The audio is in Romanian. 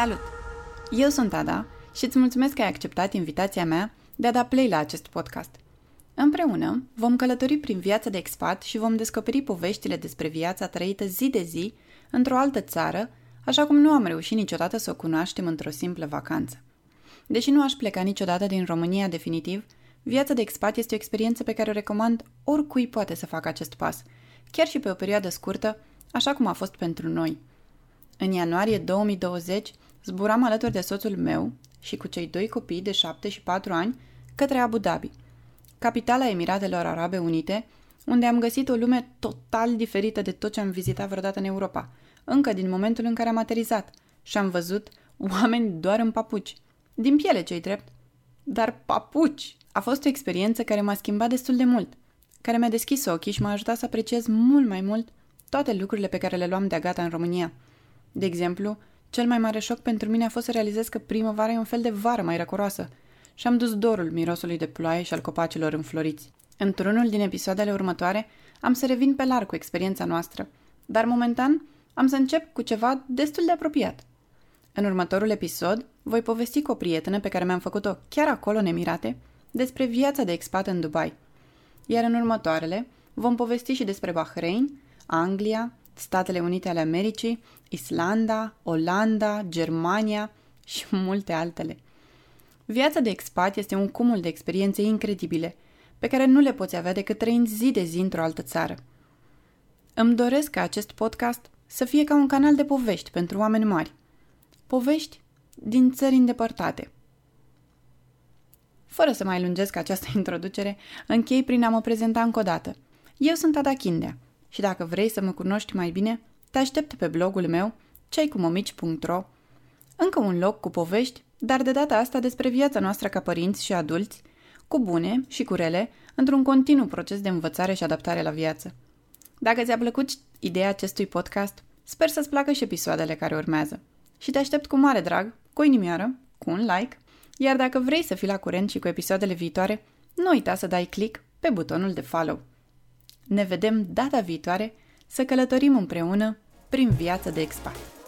Salut! Eu sunt Ada și îți mulțumesc că ai acceptat invitația mea de a da play la acest podcast. Împreună vom călători prin viața de expat și vom descoperi poveștile despre viața trăită zi de zi într-o altă țară, așa cum nu am reușit niciodată să o cunoaștem într-o simplă vacanță. Deși nu aș pleca niciodată din România definitiv, viața de expat este o experiență pe care o recomand oricui poate să facă acest pas, chiar și pe o perioadă scurtă, așa cum a fost pentru noi. În ianuarie 2020 zburam alături de soțul meu și cu cei doi copii de 7 și 4 ani către Abu Dhabi, capitala Emiratelor Arabe Unite, unde am găsit o lume total diferită de tot ce am vizitat vreodată în Europa, încă din momentul în care am aterizat și am văzut oameni doar în papuci. Din piele, cei drept. Dar papuci! A fost o experiență care m-a schimbat destul de mult, care mi-a deschis ochii și m-a ajutat să apreciez mult mai mult toate lucrurile pe care le luam de gata în România. De exemplu, cel mai mare șoc pentru mine a fost să realizez că primăvara e un fel de vară mai răcoroasă și am dus dorul mirosului de ploaie și al copacilor înfloriți. Într-unul din episoadele următoare am să revin pe larg cu experiența noastră, dar momentan am să încep cu ceva destul de apropiat. În următorul episod voi povesti cu o prietenă pe care mi-am făcut-o chiar acolo în Emirate despre viața de expat în Dubai. Iar în următoarele vom povesti și despre Bahrain, Anglia, Statele Unite ale Americii, Islanda, Olanda, Germania și multe altele. Viața de expat este un cumul de experiențe incredibile, pe care nu le poți avea decât trăind zi de zi într-o altă țară. Îmi doresc ca acest podcast să fie ca un canal de povești pentru oameni mari. Povești din țări îndepărtate. Fără să mai lungesc această introducere, închei prin a mă prezenta încă o dată. Eu sunt Ada Chindea și dacă vrei să mă cunoști mai bine, te aștept pe blogul meu ceicumomici.ro Încă un loc cu povești, dar de data asta despre viața noastră ca părinți și adulți, cu bune și cu rele, într-un continuu proces de învățare și adaptare la viață. Dacă ți-a plăcut ideea acestui podcast, sper să-ți placă și episoadele care urmează. Și te aștept cu mare drag, cu o inimioară, cu un like, iar dacă vrei să fii la curent și cu episoadele viitoare, nu uita să dai click pe butonul de follow. Ne vedem data viitoare să călătorim împreună prin viața de expat.